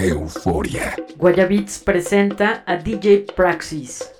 Euforia. Guayabits presenta a DJ Praxis.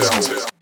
tell.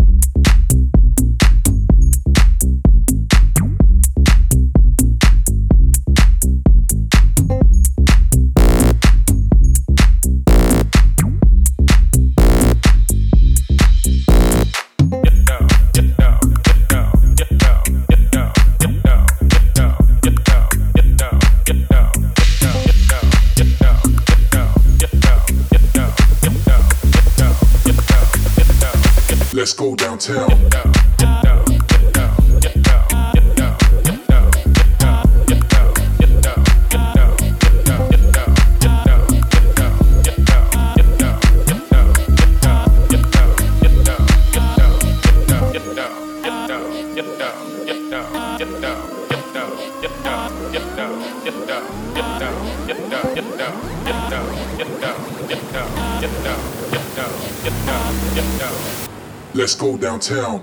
downtown.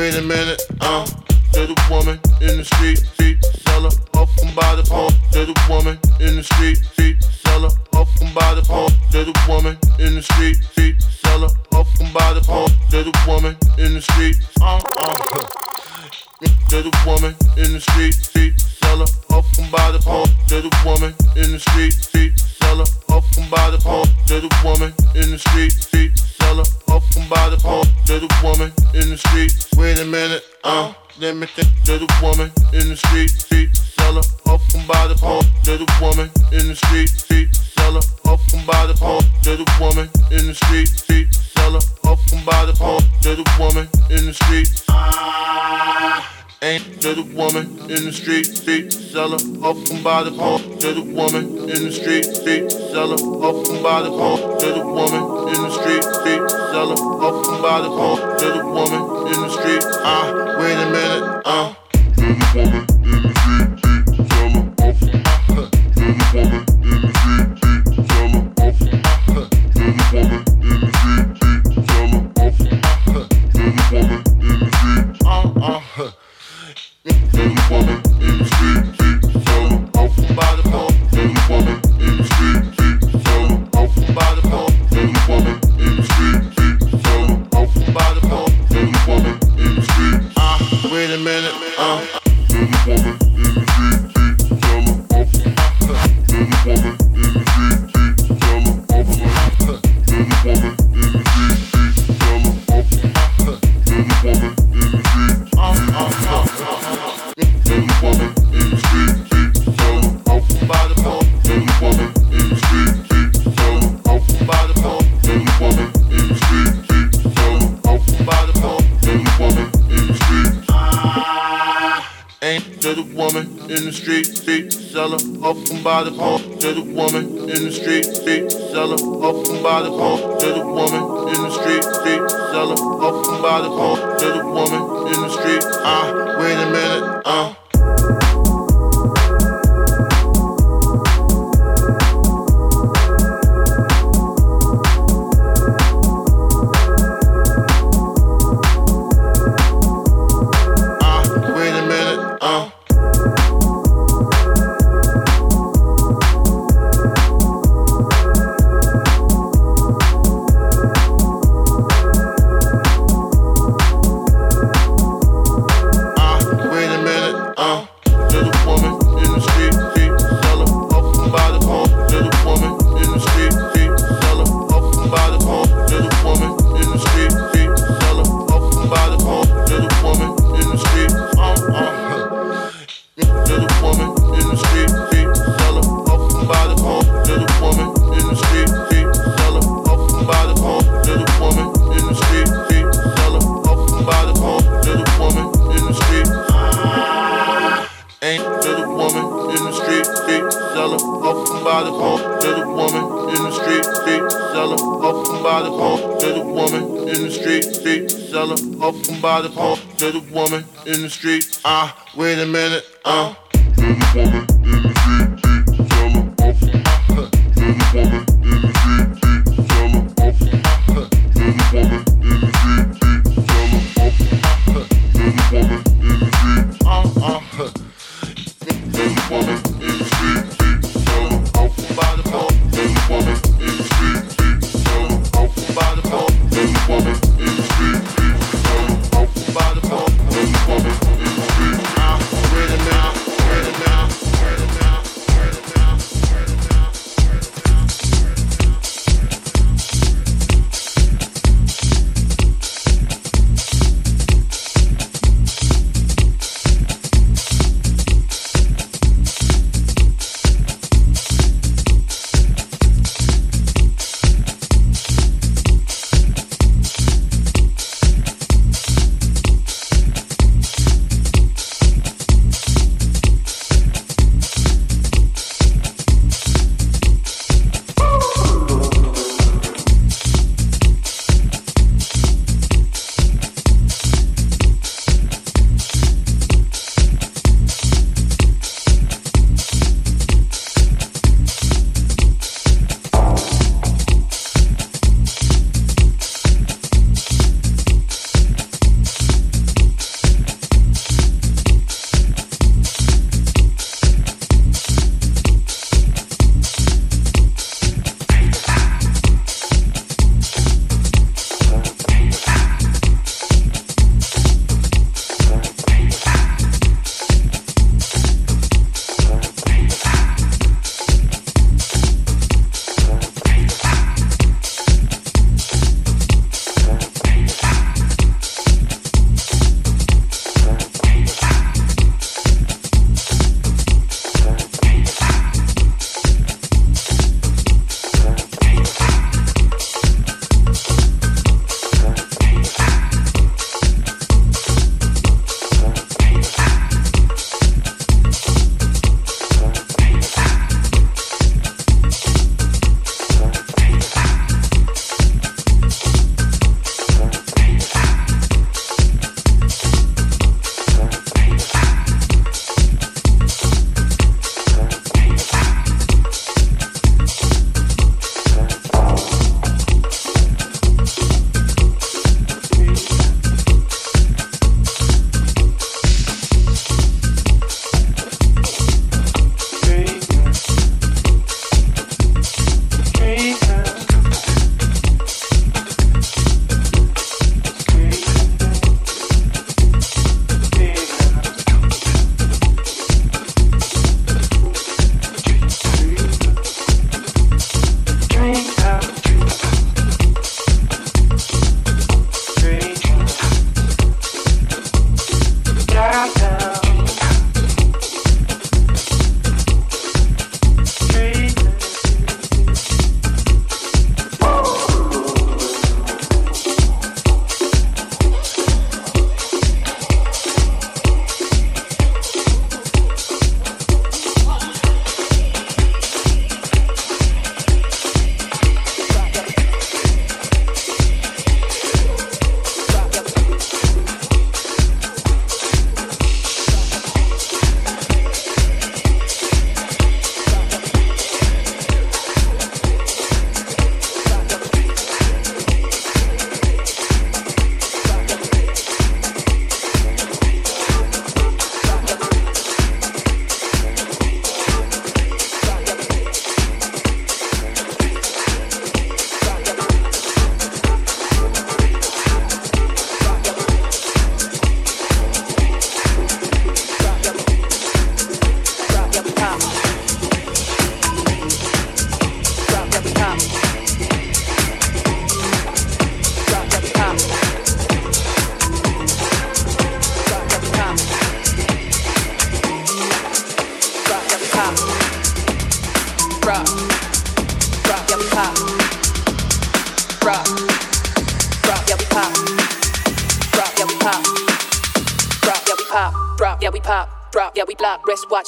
Wait a minute, uh. There's a woman in the street, street seller, up and by the pump. There's a woman in the street, street seller, up and by the pump. There's a woman in the street, street seller, up and by the pump. There's a woman in the street, uh, uh. There's a woman in the street, street seller, up and by the pump. There's a woman in the street, street seller, up and by the pump. There's a woman in the street, street seller, up and by the phone. a woman in the street. Wait a minute, uh, let me think. There's a woman in the street, street seller, up by the phone. a woman in the street, street seller, up by the phone. a woman in the street, street seller, up by the phone. Little woman in the street. Ain't little woman in the street, street seller, up and by the phone. Little woman in the street, street seller, up and by the phone. Little woman in the street, street seller, up and by the phone. Little woman in the street, ah, wait a minute, uh. Little woman in the street, street seller, up uh, Little woman in the street, street seller, up uh, Little woman in the street, street seller, up uh, Little woman in the street, uh uh. Little woman in the street, street up and by the phone. Little woman in the street in the street, street seller, up and by the phone. Little woman in the street, street seller, up and by the phone. Little woman in the street, street seller, up and by the phone. Little woman in the street, ah, uh, wait a minute, uh. Street, ah, wait a minute,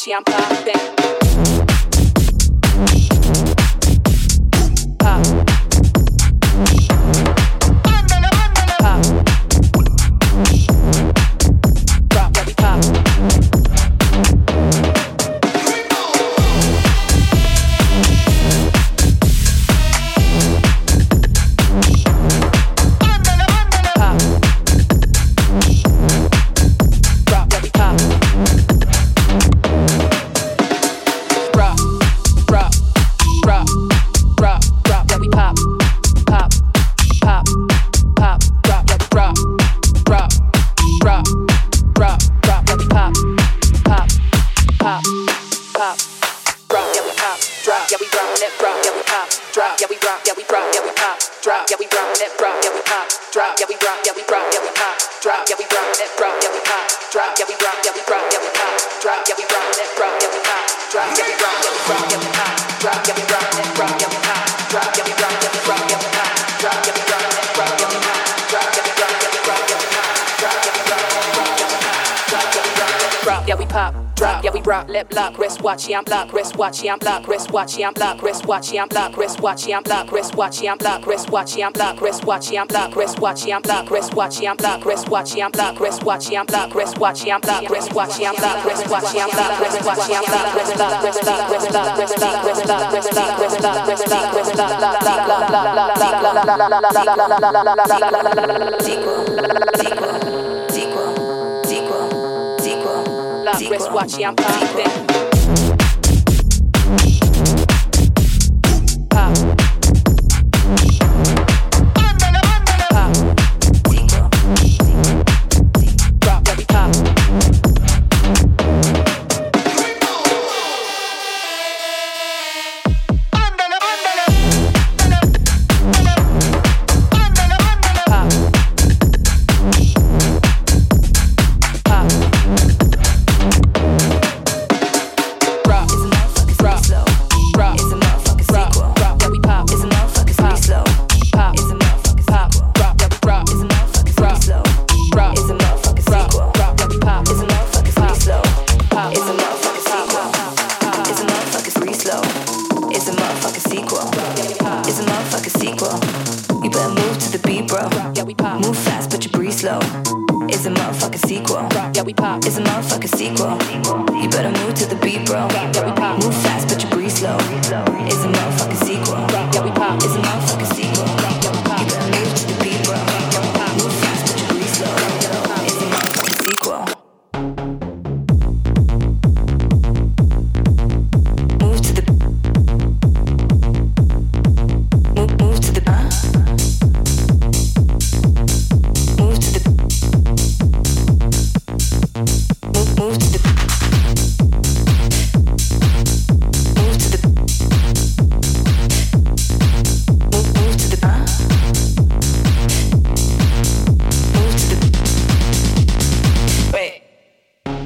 Chiampa. Watch, I'm block, wrist watch, I'm block, wrist watch, I'm block, wrist watch, I'm block, wrist watch, I'm block, wrist watch, I'm block, wrist watch, I'm block, wrist watch, I'm block, wrist watch, I'm block, wrist watch, I'm block, wrist watch, I'm block, wrist watch, I'm block, wrist watch, I'm block, wrist watch, I'm block, wrist watch, I'm block, wrist watch, I'm block, wrist lock, wrist lock, wrist lock, wrist lock, wrist lock, wrist lock, wrist lock, wrist lock, wrist lock, la la la la la la la la la la sequel, sequel, sequel, sequel, sequel, wrist watch, I'm popping.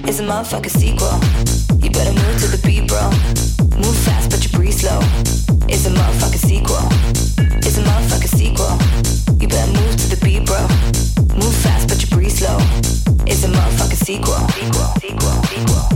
It's a motherfucking sequel. You better move to the beat, bro. Move fast, but you breathe slow. It's a motherfucking sequel. It's a motherfucking sequel. You better move to the beat, bro. Move fast, but you breathe slow. It's a motherfucking sequel. Sequel, sequel, sequel.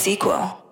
Sequel.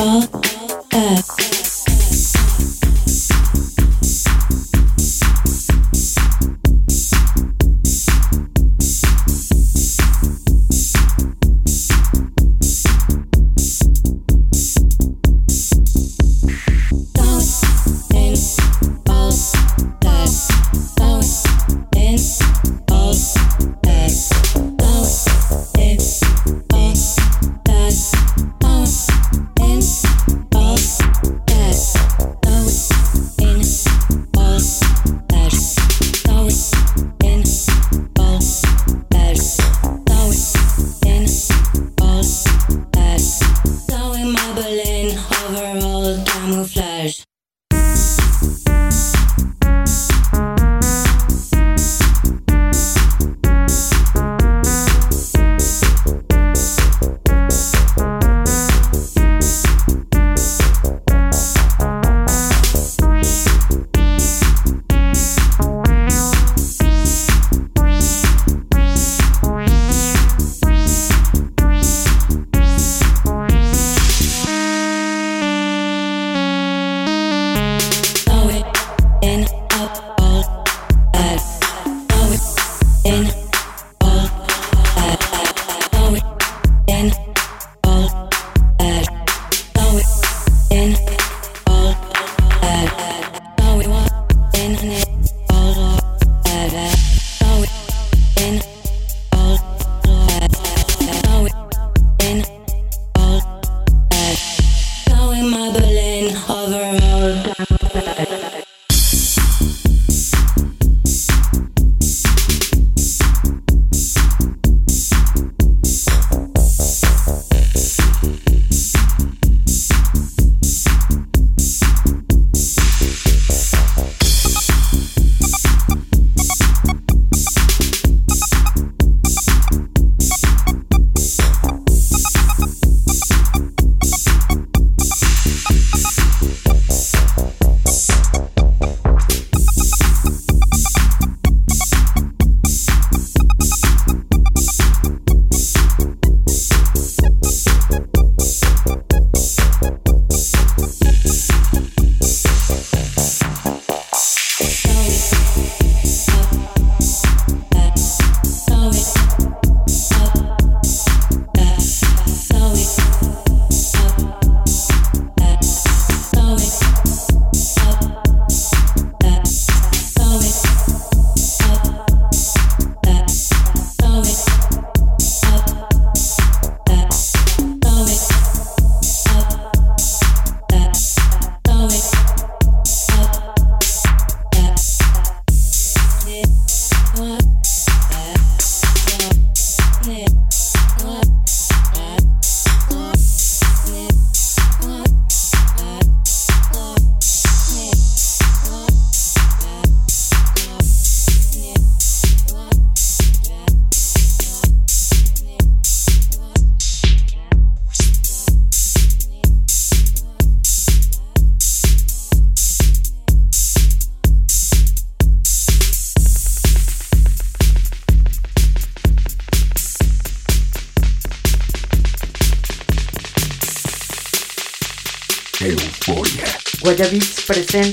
Oh.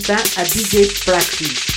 back at DJ Practice.